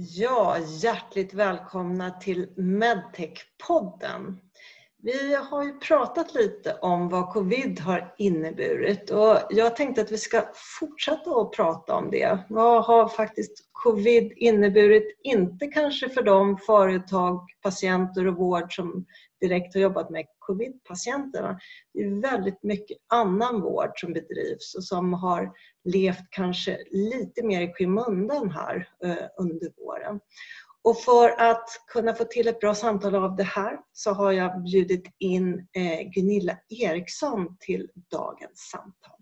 Ja, hjärtligt välkomna till Medtech-podden. Vi har ju pratat lite om vad covid har inneburit och jag tänkte att vi ska fortsätta att prata om det. Vad har faktiskt covid inneburit? Inte kanske för de företag, patienter och vård som direkt har jobbat med covid-patienterna. Det är väldigt mycket annan vård som bedrivs och som har levt kanske lite mer i skymundan här eh, under våren. Och för att kunna få till ett bra samtal av det här så har jag bjudit in eh, Gunilla Eriksson till dagens samtal.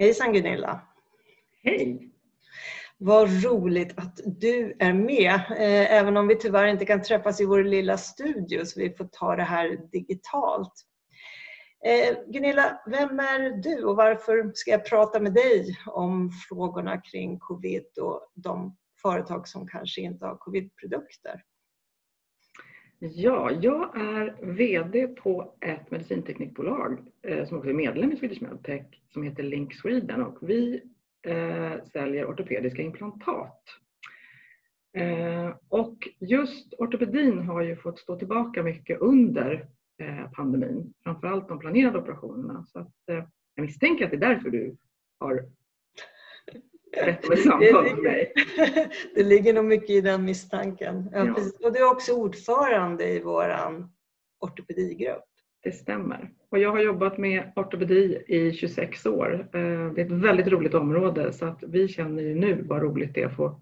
Hejsan Gunilla! Hej! Vad roligt att du är med, eh, även om vi tyvärr inte kan träffas i vår lilla studio så vi får ta det här digitalt. Eh, Gunilla, vem är du och varför ska jag prata med dig om frågorna kring covid och de företag som kanske inte har covidprodukter? Ja, jag är VD på ett medicinteknikbolag eh, som också är medlem i Swedish Medtech som heter Link Sweden och vi eh, säljer ortopediska implantat. Eh, och just ortopedin har ju fått stå tillbaka mycket under eh, pandemin, framförallt de planerade operationerna. Så att, eh, jag misstänker att det är därför du har samtal med mig. Det ligger nog mycket i den misstanken. Ja, ja. Och du är också ordförande i vår ortopedigrupp. Det stämmer. Och jag har jobbat med ortopedi i 26 år. Eh, det är ett väldigt roligt område så att vi känner ju nu vad roligt det är att få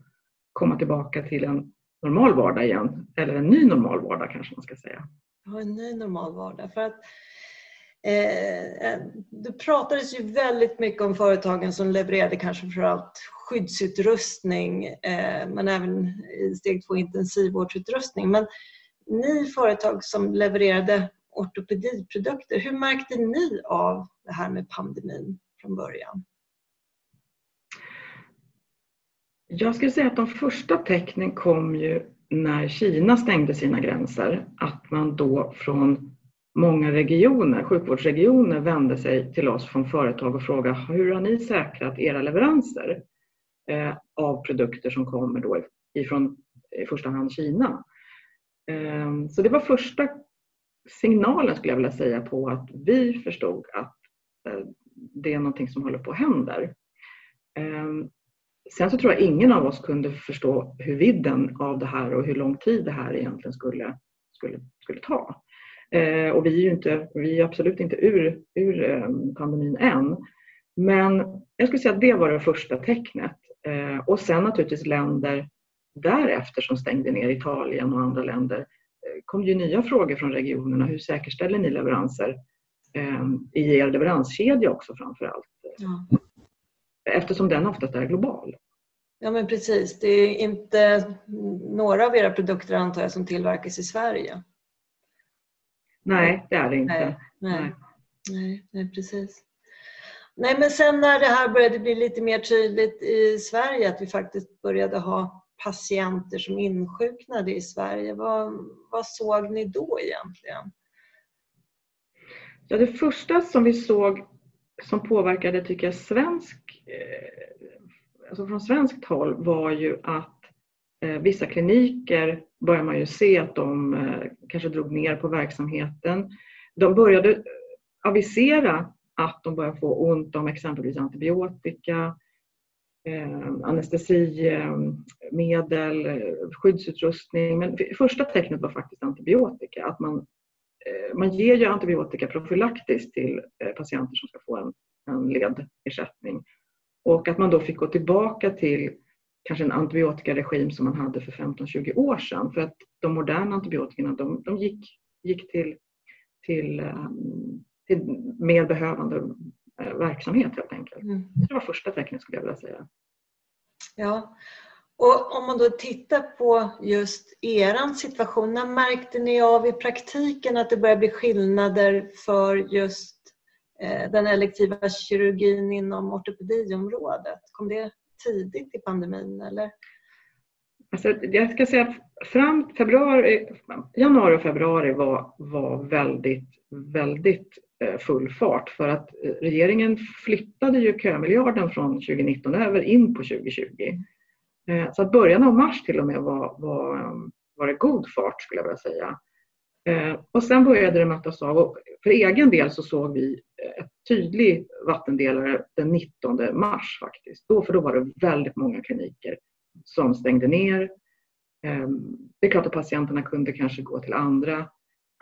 komma tillbaka till en normal vardag igen. Eller en ny normal vardag kanske man ska säga. Ja, en ny normal vardag. För att, Eh, eh, det pratades ju väldigt mycket om företagen som levererade kanske framförallt skyddsutrustning eh, men även i steg två intensivvårdsutrustning. Men ni företag som levererade ortopediprodukter. Hur märkte ni av det här med pandemin från början? Jag skulle säga att de första tecknen kom ju när Kina stängde sina gränser. Att man då från många regioner, sjukvårdsregioner vände sig till oss från företag och frågade hur har ni säkrat era leveranser eh, av produkter som kommer då ifrån i första hand Kina. Eh, så det var första signalen skulle jag vilja säga på att vi förstod att eh, det är någonting som håller på att hända. Ehm, sen så tror jag ingen av oss kunde förstå hur vidden av det här och hur lång tid det här egentligen skulle, skulle, skulle ta. Eh, och vi är inte, vi är absolut inte ur, ur ehm, pandemin än. Men jag skulle säga att det var det första tecknet. Eh, och sen naturligtvis länder därefter som stängde ner Italien och andra länder kom ju nya frågor från regionerna. Hur säkerställer ni leveranser eh, i er leveranskedja också framför allt? Ja. Eftersom den oftast är global. Ja men precis. Det är inte några av era produkter antar jag som tillverkas i Sverige? Nej, det är det inte. Nej, nej. nej. nej precis. Nej men sen när det här började bli lite mer tydligt i Sverige att vi faktiskt började ha patienter som insjuknade i Sverige. Vad, vad såg ni då egentligen? Ja, det första som vi såg som påverkade, tycker jag, svensk, eh, alltså från svenskt håll var ju att Eh, vissa kliniker började man ju se att de eh, kanske drog ner på verksamheten. De började avisera att de började få ont om exempelvis antibiotika, eh, anestesimedel, skyddsutrustning. Men första tecknet var faktiskt antibiotika. Att man, eh, man ger ju antibiotika profylaktiskt till eh, patienter som ska få en, en ledersättning. Och att man då fick gå tillbaka till kanske en antibiotikaregim som man hade för 15-20 år sedan. För att de moderna antibiotikerna de, de gick, gick till, till, um, till mer behövande Eh, verksamhet helt enkelt. Mm. Det var första tecknet skulle jag vilja säga. Ja, och om man då tittar på just er situation, när märkte ni av i praktiken att det börjar bli skillnader för just eh, den elektiva kirurgin inom ortopediområdet? Kom det tidigt i pandemin eller? Alltså, jag ska säga att fram februari, januari och februari var, var väldigt, väldigt eh, full fart för att eh, regeringen flyttade ju kömiljarden från 2019 över in på 2020. Eh, så att början av mars till och med var, var, var det god fart skulle jag vilja säga. Och sen började det mattas av och för egen del så såg vi ett tydlig vattendelare den 19 mars faktiskt. Då, för då var det väldigt många kliniker som stängde ner. Ehm, det är klart att patienterna kunde kanske gå till andra,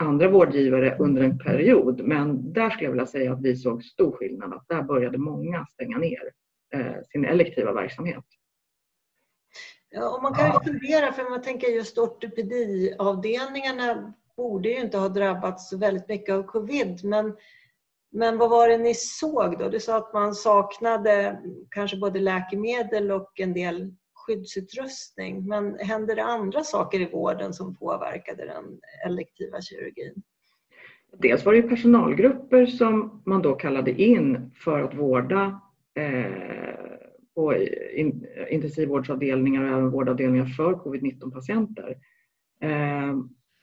andra vårdgivare under en period men där skulle jag vilja säga att vi såg stor skillnad. Att där började många stänga ner eh, sin elektiva verksamhet. Ja, och man kan ju fundera, för man tänker just ortopediavdelningarna borde ju inte ha drabbats så väldigt mycket av covid men men vad var det ni såg då? Du sa att man saknade kanske både läkemedel och en del skyddsutrustning. Men hände det andra saker i vården som påverkade den elektiva kirurgin? Dels var det personalgrupper som man då kallade in för att vårda eh, på in, intensivvårdsavdelningar och även vårdavdelningar för covid-19 patienter. Eh,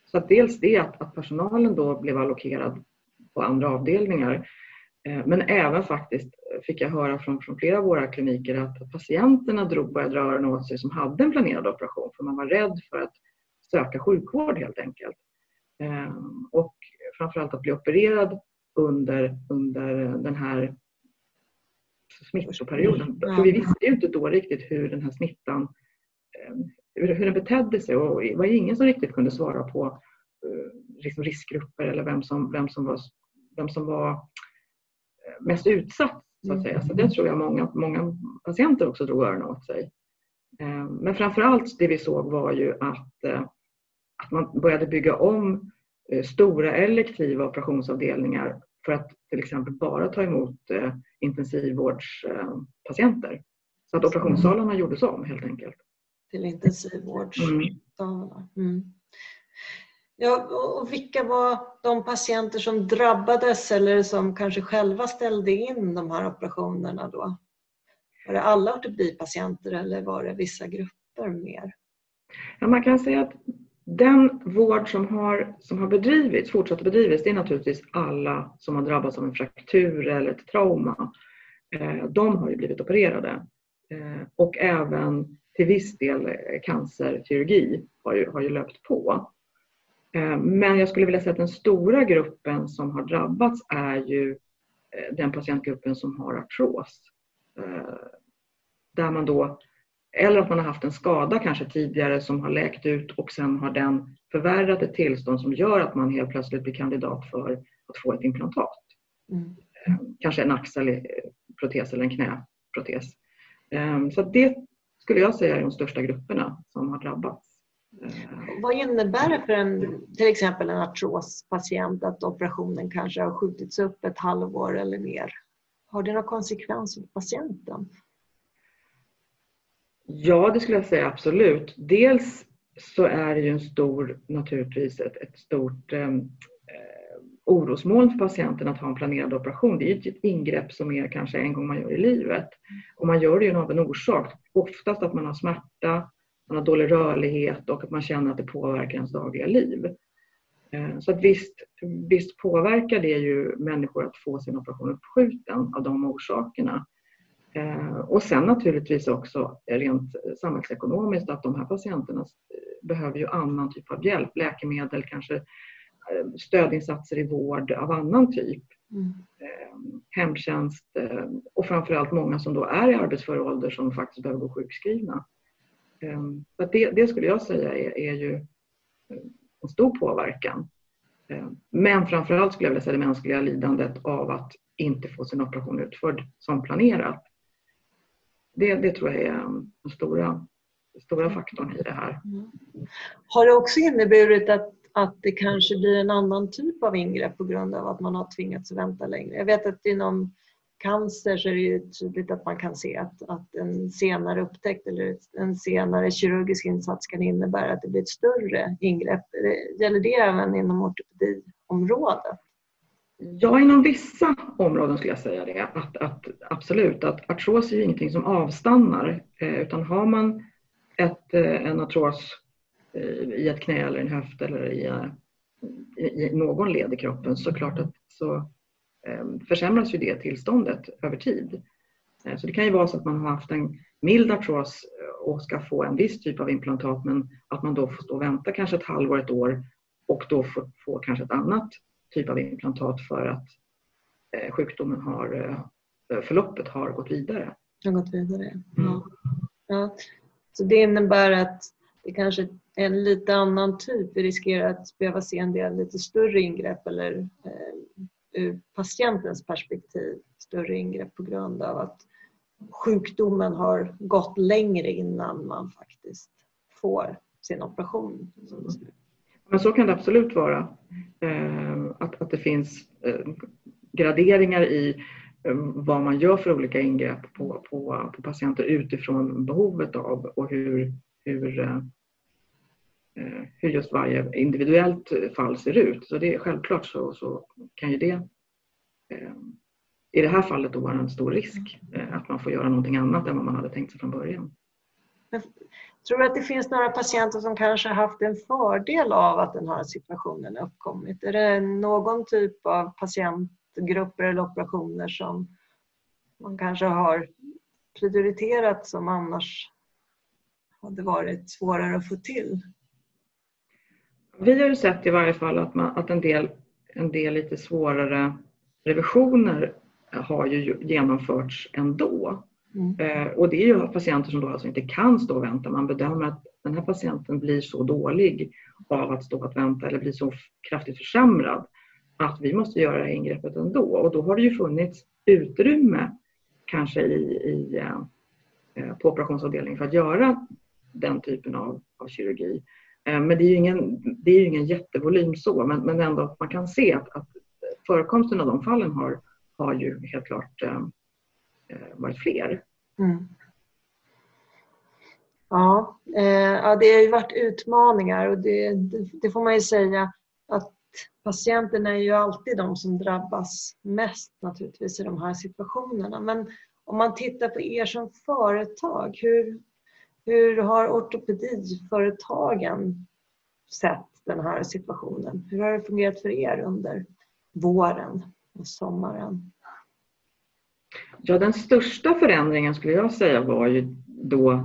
så att dels det att, att personalen då blev allokerad på andra avdelningar Eh, men även faktiskt fick jag höra från, från flera av våra kliniker att patienterna drog, började dra öronen åt sig som hade en planerad operation för man var rädd för att söka sjukvård helt enkelt. Eh, och framförallt att bli opererad under, under den här smittoperioden. För vi visste ju inte då riktigt hur den här smittan eh, hur, hur den betedde sig och det var ingen som riktigt kunde svara på liksom riskgrupper eller vem som, vem som var, vem som var mest utsatt. Så att säga. Så det tror jag många, många patienter också drog öronen åt sig. Eh, men framförallt det vi såg var ju att, eh, att man började bygga om eh, stora elektiva operationsavdelningar för att till exempel bara ta emot intensivvårdspatienter. Så att operationssalarna gjordes om helt enkelt. Till intensivvårdssalarna. Mm. Ja, och vilka var de patienter som drabbades eller som kanske själva ställde in de här operationerna då? Var det alla ortopedipatienter eller var det vissa grupper mer? Ja, man kan säga att den vård som har, som har bedrivits, fortsatt bedrivits, det är naturligtvis alla som har drabbats av en fraktur eller ett trauma. Eh, de har ju blivit opererade. Eh, och även till viss del eh, cancerkirurgi har ju, har ju löpt på. Eh, men jag skulle vilja säga att den stora gruppen som har drabbats är ju eh, den patientgruppen som har artros. Eh, där man då, eller att man har haft en skada kanske tidigare som har läkt ut och sen har den förvärrat ett tillstånd som gör att man helt plötsligt blir kandidat för att få ett implantat. Mm. Kanske en axelprotes eller en knäprotes. Så det skulle jag säga är de största grupperna som har drabbats. Vad innebär det för en, till exempel en artrospatient att operationen kanske har skjutits upp ett halvår eller mer? Har det några konsekvenser för patienten? Ja, det skulle jag säga absolut. Dels så är det ju en stor, naturligtvis ett, ett stort ehm, eh, orosmoln för patienten att ha en planerad operation. Det är ju ett ingrepp som är kanske en gång man gör i livet. Och man gör det ju av en orsak. Oftast att man har smärta, man har dålig rörlighet och att man känner att det påverkar ens dagliga liv. Eh, så att visst, visst påverkar det ju människor att få sin operation uppskjuten av de orsakerna. Eh, och sen naturligtvis också rent samhällsekonomiskt att de här patienterna eh, behöver ju annan typ av hjälp, läkemedel, kanske stödinsatser i vård av annan typ. Mm. Hemtjänst och framförallt många som då är i arbetsför ålder som faktiskt behöver gå sjukskrivna. Ehm, så det, det, skulle jag säga är, är ju eh, en stor påverkan. Ehm, men framförallt skulle jag vilja säga det mänskliga lidandet av att inte få sin operation utförd som planerat. Det, det tror jag är ehm, den stora, stora faktorn i det här. Mm. Har det också inneburit att, att det kanske blir en annan typ av ingrepp på grund av att man har tvingats vänta längre? Jag vet att inom cancer så är det ju tydligt att man kan se att, att en senare upptäckt eller en senare kirurgisk insats kan innebära att det blir ett större ingrepp. Gäller det även inom ortopediområdet? Ja, inom vissa områden skulle jag säga det. Att, att, absolut, att artros är ju ingenting som avstannar. Eh, utan har man ett, eh, en artros eh, i ett knä eller en höft eller i, i, någon led i kroppen så klart att så försämras ju det tillståndet över tid. Eh, så det kan ju vara så att man har haft en mild artros och ska få en viss typ av implantat men att man då får stå och vänta kanske ett halvår, ett år och då får, får kanske ett annat typ av implantat för att eh, sjukdomen har, eh, förloppet har gått vidare. Har gått vidare, mm. ja. ja. Så det innebär att det kanske är en lite annan typ. Vi riskerar att behöva se en del lite större ingrepp eller eh, ur patientens perspektiv större ingrepp på grund av att sjukdomen har gått längre innan man faktiskt får sin operation. Men så kan det absolut vara. Eh, att, att det finns eh, graderingar i eh, vad man gör för olika ingrepp på, på, på patienter utifrån behovet av och hur, hur, hur just varje individuellt fall ser ut. Så det är självklart så, så kan ju det i det här fallet då vara en stor risk att man får göra någonting annat än vad man hade tänkt sig från början. Tror du att det finns några patienter som kanske haft en fördel av att den här situationen uppkommit? Är det någon typ av patientgrupper eller operationer som man kanske har prioriterat som annars hade varit svårare att få till? Vi har ju sett i varje fall att, man, att en, del, en del lite svårare revisioner har ju genomförts ändå. Mm. Eh, och det är ju patienter som då alltså inte kan stå och vänta. Man bedömer att den här patienten blir så dålig av att stå och vänta eller blir så kraftigt försämrad att vi måste göra det här ingreppet ändå. Och då har det ju funnits utrymme kanske i, i, eh, på operationsavdelningen för att göra den typen av, av kirurgi. Eh, men det är ju ingen, det är ingen jättevolym så, men, men ändå att man kan se att, att förekomsten av de fallen har, har ju helt klart eh, eh, varit fler. Mm. Ja, eh, ja, det har ju varit utmaningar och det, det, det, får man ju säga att patienterna är ju alltid de som drabbas mest naturligtvis i de här situationerna. Men om man tittar på er som företag, hur, hur har ortopediföretagen sett den här situationen? Hur har det fungerat för er under våren och sommaren? Ja, den största förändringen skulle jag säga var ju då eh,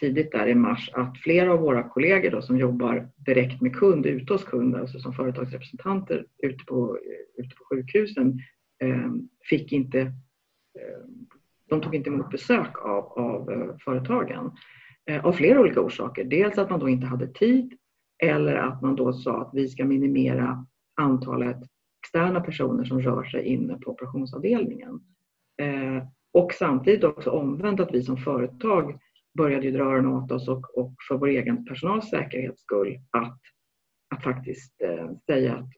tidigt där i mars att flera av våra kollegor då, som jobbar direkt med kund, ute hos kund, alltså som företagsrepresentanter ute på, eh, ute på sjukhusen, eh, fick inte, de tog inte emot besök av, av eh, företagen. Eh, av flera olika orsaker. Dels att man då inte hade tid eller att man då sa att vi ska minimera antalet externa personer som rör sig inne på operationsavdelningen. Eh, och samtidigt också omvänt att vi som företag började dra öronen åt oss och, och för vår egen personals säkerhets skull att, att faktiskt eh, säga att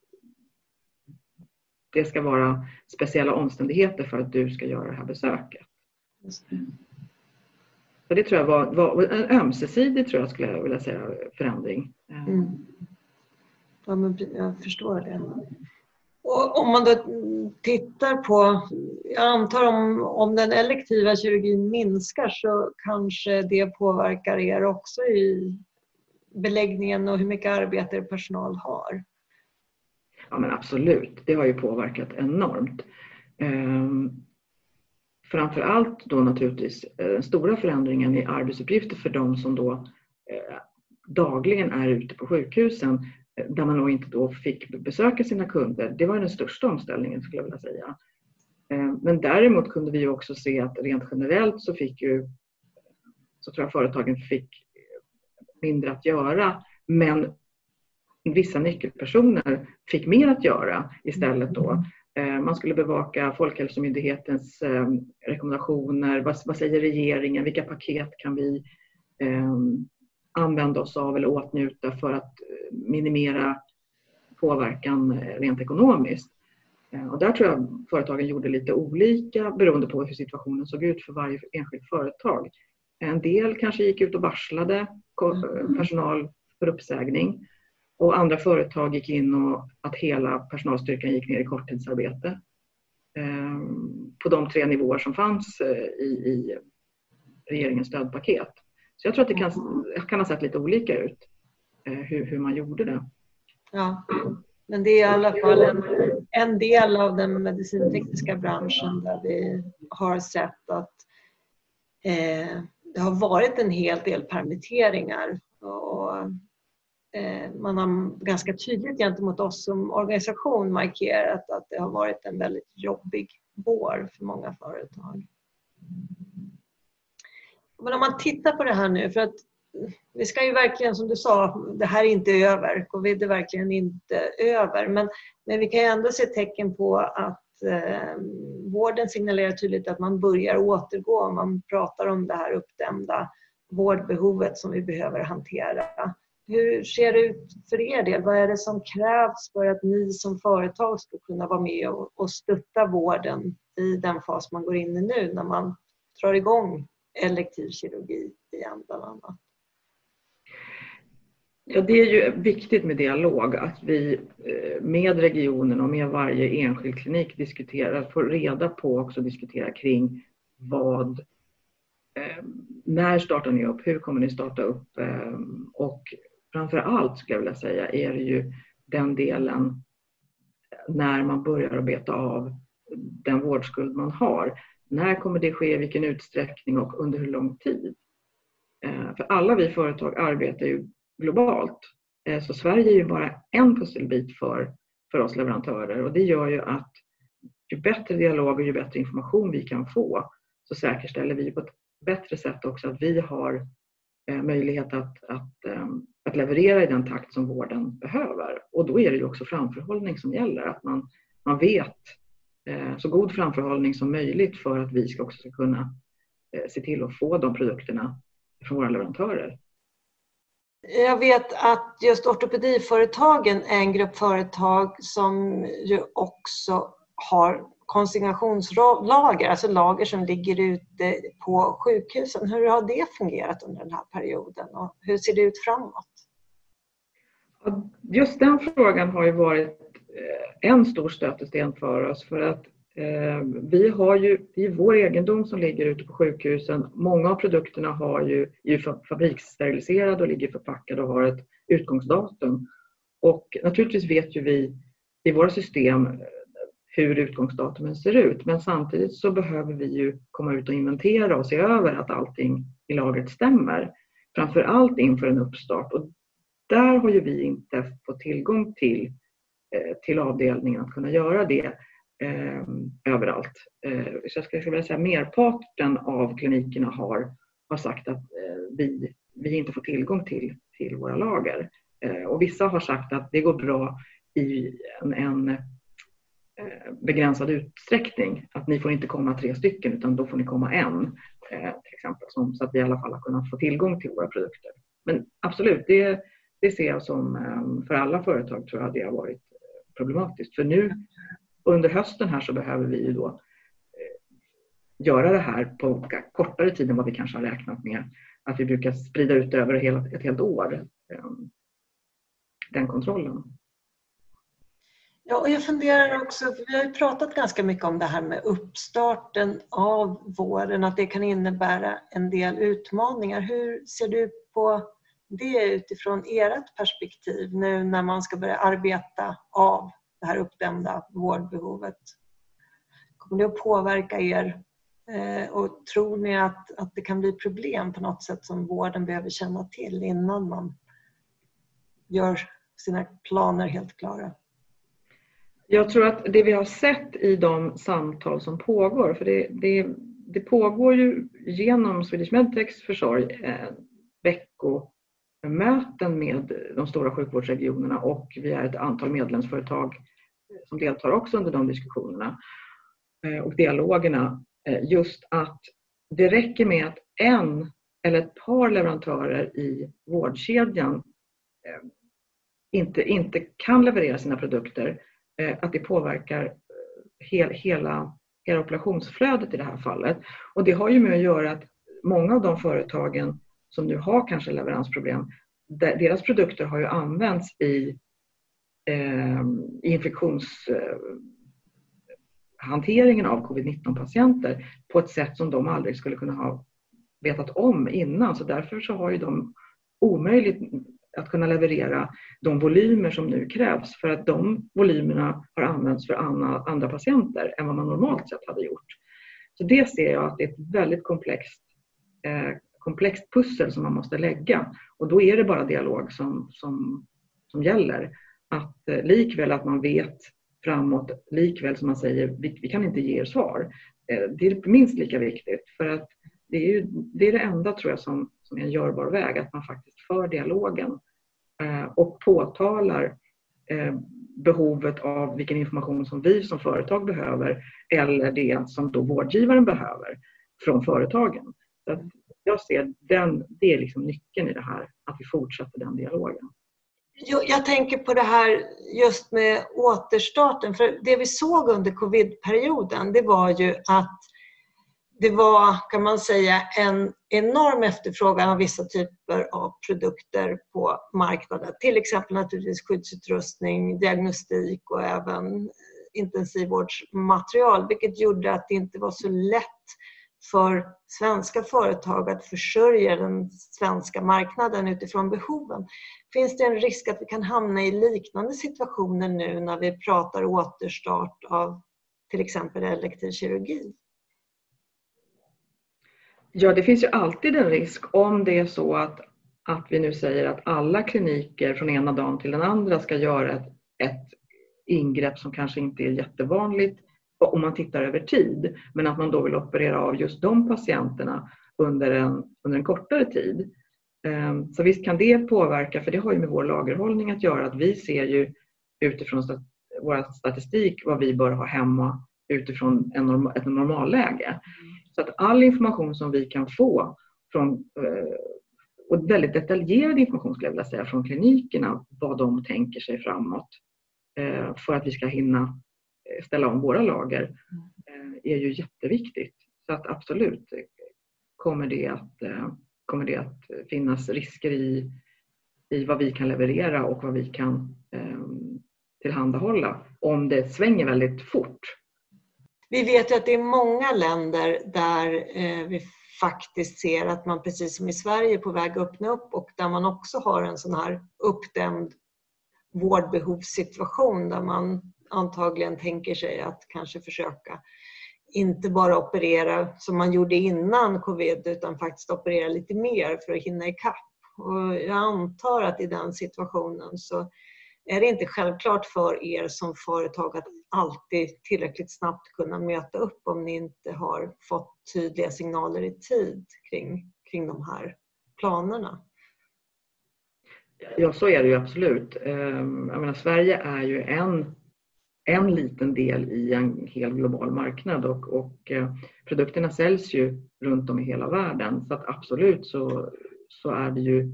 det ska vara speciella omständigheter för att du ska göra det här besöket. Så det tror jag var, var en ömsesidig tror jag skulle jag vilja säga, förändring. Mm. Ja, men jag förstår det. Och om man då tittar på, jag antar om, om den elektiva kirurgin minskar så kanske det påverkar er också i beläggningen och hur mycket arbete er personal har? Ja men absolut, det har ju påverkat enormt. Ehm, framför allt då naturligtvis den stora förändringen i arbetsuppgifter för de som då eh, dagligen är ute på sjukhusen eh, där man då inte då fick besöka sina kunder. Det var den största omställningen skulle jag vilja säga. Men däremot kunde vi också se att rent generellt så fick ju så tror jag företagen fick mindre att göra men vissa nyckelpersoner fick mer att göra istället då. Eh, man skulle bevaka Folkhälsomyndighetens eh, rekommendationer. Vad, säger regeringen? Vilka paket kan vi använda oss av eller åtnjuta för att minimera påverkan eh, rent ekonomiskt. Eh, och där tror jag företagen gjorde lite olika beroende på hur situationen såg ut för varje enskilt företag. En del kanske gick ut och varslade mm. personal för uppsägning Och andra företag gick in och att hela personalstyrkan gick ner i korttidsarbete. På de tre nivåer som fanns i, i regeringens stödpaket. Så jag tror att det kan, kan ha sett lite olika ut hur, hur man gjorde det. Ja. Men det är i alla fall en, en del av den medicintekniska branschen där vi har sett att eh, det har varit en hel del permitteringar. Och, eh, Eh, man har ganska tydligt gentemot oss som organisation markerat att det har varit en väldigt jobbig vår för många företag. Men om man tittar på det här nu, för att vi ska ju verkligen, som du sa, det här är inte över. Covid är verkligen inte över. Men, men vi kan ju ändå se tecken på att eh, vården signalerar tydligt att man börjar återgå. Man pratar om det här uppdämda vårdbehovet som vi behöver hantera. Hur ser det ut för er del? Vad är det som krävs för att ni som företag ska kunna vara med och, och stötta vården i den fas man går in i nu när man drar igång elektiv kirurgi igen bland annat? Ja, det är ju viktigt med dialog, att vi eh, med regionen och med varje enskild klinik diskuterar, får reda på och också diskutera kring vad, eh, när startar ni upp, hur kommer ni starta upp eh, och framför allt skulle jag vilja säga är det ju den delen när man börjar att beta av den vårdskuld man har. När kommer det ske, i vilken utsträckning och under hur lång tid? Eh, för alla vi företag arbetar ju globalt. Eh, så Sverige är ju bara en pusselbit för, för oss leverantörer och det gör ju att ju bättre dialog och ju bättre information vi kan få så säkerställer vi på ett bättre sätt också att vi har eh, möjlighet att, att, ehm, att leverera i den takt som vården behöver. Och då är det ju också framförhållning som gäller, att man, man vet eh, så god framförhållning som möjligt för att vi ska också ska kunna eh, se till att få de produkterna från våra leverantörer. Jag vet att just ortopediföretagen är en grupp företag som ju också har konsignationslager, alltså lager som ligger ute på sjukhusen. Hur har det fungerat under den här perioden och hur ser det ut framåt? Just den frågan har ju varit eh, en stor stötesten för oss för att eh, vi har ju, i vår egendom som ligger ute på sjukhusen. Många av produkterna har ju, är fabrikssteriliserade och ligger förpackade och har ett utgångsdatum. Och naturligtvis vet ju vi i våra system eh, hur utgångsdatumen ser ut men samtidigt så behöver vi ju komma ut och inventera och se över att allting i lagret stämmer. Framför allt inför en uppstart och där har ju vi inte fått tillgång till, eh, till avdelningen att kunna göra det eh, överallt. Eh, så jag skulle vilja säga merparten av klinikerna har, har sagt att eh, vi, vi inte får tillgång till, till våra lager. Eh, och vissa har sagt att det går bra i en, en eh, begränsad utsträckning. Att ni får inte komma tre stycken utan då får ni komma en. Eh, till exempel, så att vi i alla fall har kunnat få tillgång till våra produkter. Men absolut, det, det ser jag som ehm, för alla företag tror jag det har varit eh, problematiskt. För nu under hösten här så behöver vi ju då eh, göra det här på kortare tid än vad vi kanske har räknat med. Att vi brukar sprida ut över ett helt år, ehm, den kontrollen. Ja, och jag funderar också, för vi har ju pratat ganska mycket om det här med uppstarten av våren, att det kan innebära en del utmaningar. Hur ser du på det utifrån ert perspektiv nu när man ska börja arbeta av det här uppdämda vårdbehovet. Kommer det att påverka er? Eh, och tror ni att, att det kan bli problem på något sätt som vården behöver känna till innan man gör sina planer helt klara? Jag tror att det vi har sett i de samtal som pågår, för det, det, det pågår ju genom Swedish Medtechs försorg eh, möten med de stora sjukvårdsregionerna och vi är ett antal medlemsföretag som deltar också under de diskussionerna eh, och dialogerna eh, just att det räcker med att en eller ett par leverantörer i vårdkedjan eh, inte, inte kan leverera sina produkter, att det påverkar hela, hela operationsflödet i det här fallet. Och det har ju med att göra att många av de företagen som nu har kanske leveransproblem, deras produkter har ju använts i, ehm, eh, infektionshanteringen av covid-19-patienter på ett sätt som de aldrig skulle kunna ha vetat om innan. Så därför så har ju de omöjligt att kunna leverera de volymer som nu krävs för att de volymerna har använts för andra patienter än vad man normalt sett hade gjort. Så det ser jag att det är ett väldigt komplext, eh, komplext pussel som man måste lägga och då är det bara dialog som, som, som gäller. Att eh, likväl att man vet framåt, likväl som man säger vi, vi kan inte ge er svar. Eh, det är minst lika viktigt för att det är, ju, det, är det enda tror jag som, som är en görbar väg, att man faktiskt för dialogen eh, och påtalar eh, behovet av vilken information som vi som företag behöver eller det som då vårdgivaren behöver från företagen. Så jag ser den, det är liksom nyckeln i det här, att vi fortsätter den dialogen. Jag tänker på det här just med återstarten. För det vi såg under covid-perioden det var ju att det var, kan man säga, en enorm efterfrågan av vissa typer av produkter på marknaden. Till exempel naturligtvis skyddsutrustning, diagnostik och även intensivvårdsmaterial, vilket gjorde att det inte var så lätt för svenska företag att försörja den svenska marknaden utifrån behoven. Finns det en risk att vi kan hamna i liknande situationer nu när vi pratar återstart av till exempel elektiv kirurgi? Ja, det finns ju alltid en risk om det är så att, att vi nu säger att alla kliniker från ena dagen till den andra ska göra ett, ett ingrepp som kanske inte är jättevanligt om man tittar över tid, men att man då vill operera av just de patienterna under en, under en kortare tid. Ehm, så visst kan det påverka, för det har ju med vår lagerhållning att göra, att vi ser ju utifrån vår statistik vad vi bör ha hemma utifrån en norm, ett normalläge. Så att all information som vi kan få från, eh, och väldigt detaljerad information skulle jag vilja säga från klinikerna, vad de tänker sig framåt eh, för att vi ska hinna ställa om våra lager är ju jätteviktigt. Så att absolut kommer det att, kommer det att finnas risker i, i vad vi kan leverera och vad vi kan tillhandahålla om det svänger väldigt fort vi vet ju att det är många länder där eh, vi faktiskt ser att man precis som i Sverige är på väg att öppna upp och där man också har en sån här uppdämd vårdbehovssituation där man antagligen tänker sig att kanske försöka inte bara operera som man gjorde innan covid utan faktiskt operera lite mer för att hinna ikapp. Och jag antar att i den situationen så är det inte självklart för er som företag att alltid tillräckligt snabbt kunna möta upp om ni inte har fått tydliga signaler i tid kring, kring de här planerna? Ja, så är det ju absolut. Ehm, jag menar, Sverige är ju en, en liten del i en hel global marknad och, och eh, produkterna säljs ju runt om i hela världen. Så att absolut så, så är det ju,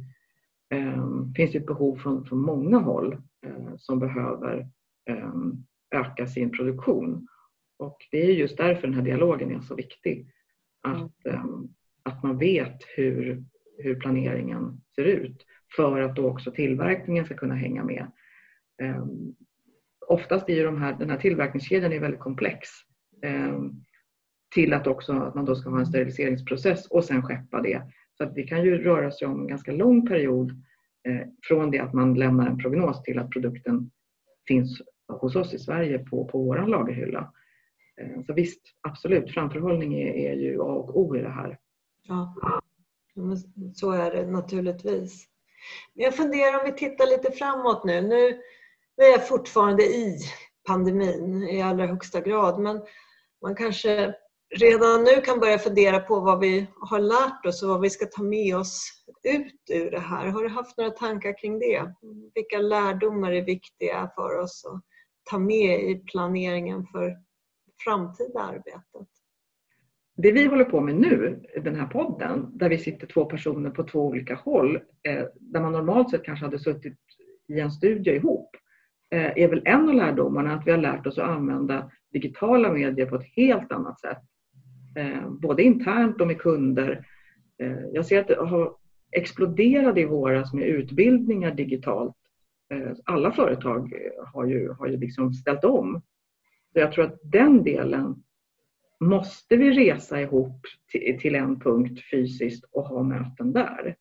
um, finns det ett behov från, från många håll uh, som behöver um, öka sin produktion. Och det är just därför den här dialogen är så viktig. Att, mm. Ehm, att man vet hur, hur planeringen ser ut för att då också tillverkningen ska kunna hänga med. Oftast är ju de här, den här tillverkningskedjan är väldigt komplex. Ehm, till att också att man då ska ha en steriliseringsprocess och sen skeppa det. Så att det kan ju röra sig om en ganska lång period eh, från det att man lämnar en prognos till att produkten finns hos oss i Sverige på, på vår lagerhylla. Eh, så visst, absolut, framförhållning är, är ju A och O i det här. Ja, så är det naturligtvis. Jag funderar om vi tittar lite framåt nu. Nu är jag fortfarande i pandemin i allra högsta grad men man kanske redan nu kan börja fundera på vad vi har lärt oss och vad vi ska ta med oss ut ur det här. Har du haft några tankar kring det? Vilka lärdomar är viktiga för oss att ta med i planeringen för framtida arbetet? Det vi håller på med nu, den här podden, där vi sitter två personer på två olika håll, eh, där man normalt sett kanske hade suttit i en studio ihop, Eh, är väl en av lärdomarna att vi har lärt oss att använda digitala medier på ett helt annat sätt. Eh, både internt och med kunder. Eh, jag ser att det har exploderade i våras med utbildningar digitalt. Alla företag har ju, har ju liksom ställt om. Så jag tror att den delen måste vi resa ihop till en punkt fysiskt och ha möten där.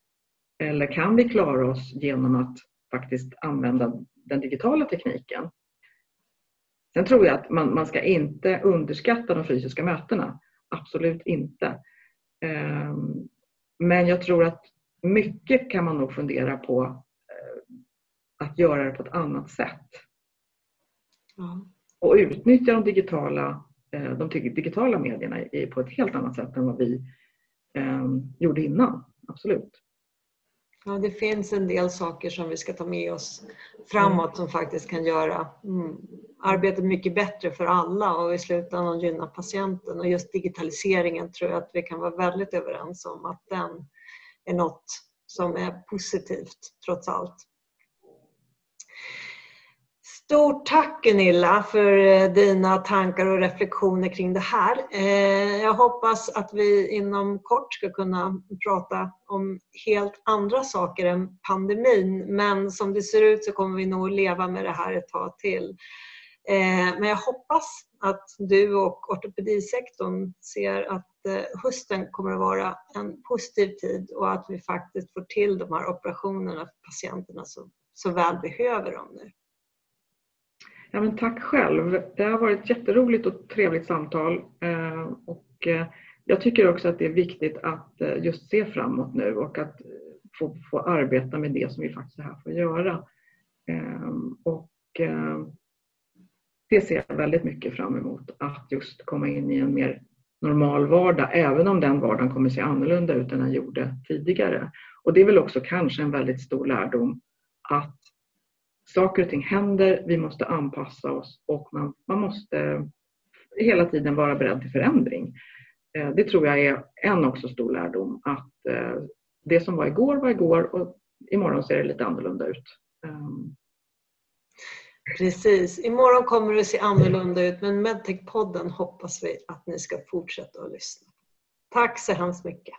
Eller kan vi klara oss genom att faktiskt använda den digitala tekniken? Sen tror jag att man, man ska inte underskatta de fysiska mötena. Absolut inte. Ehm, men jag tror att mycket kan man nog fundera på eh, att göra det på ett annat sätt. Ja. Och utnyttja de digitala, eh, de digitala medierna på ett helt annat sätt än vad vi ehm, gjorde innan. Absolut. Ja, det finns en del saker som vi ska ta med oss framåt mm. som faktiskt kan göra mm, arbetet mycket bättre för alla och i slutändan gynna patienten. Och just digitaliseringen tror jag att vi kan vara väldigt överens om att den är något som är positivt trots allt. Stort tack Gunilla för eh, dina tankar och reflektioner kring det här. Eh, jag hoppas att vi inom kort ska kunna prata om helt andra saker än pandemin. Men som det ser ut så kommer vi nog leva med det här ett tag till. Eh, men jag hoppas att du och ortopedisektorn ser att hösten kommer att vara en positiv tid och att vi faktiskt får till de här operationerna för patienterna som så väl behöver dem nu. Ja, men tack själv. Det har varit ett jätteroligt och trevligt samtal. Eh, och eh, jag tycker också att det är viktigt att eh, just se framåt nu och att få, få arbeta med det som vi faktiskt är här för att göra. Och det ser jag väldigt mycket fram emot, att just komma in i en mer normal vardag, även om den vardagen kommer se annorlunda ut än den gjorde tidigare. Och det är väl också kanske en väldigt stor lärdom att saker och ting händer, vi måste anpassa oss och man, man måste hela tiden vara beredd till förändring. Eh, det tror jag är en också stor lärdom att eh, det som var igår var igår och imorgon ser det lite annorlunda ut. Ehm. Precis, imorgon kommer det se annorlunda ut men Medtech-podden hoppas vi att ni ska fortsätta att lyssna. Tack så hemskt mycket.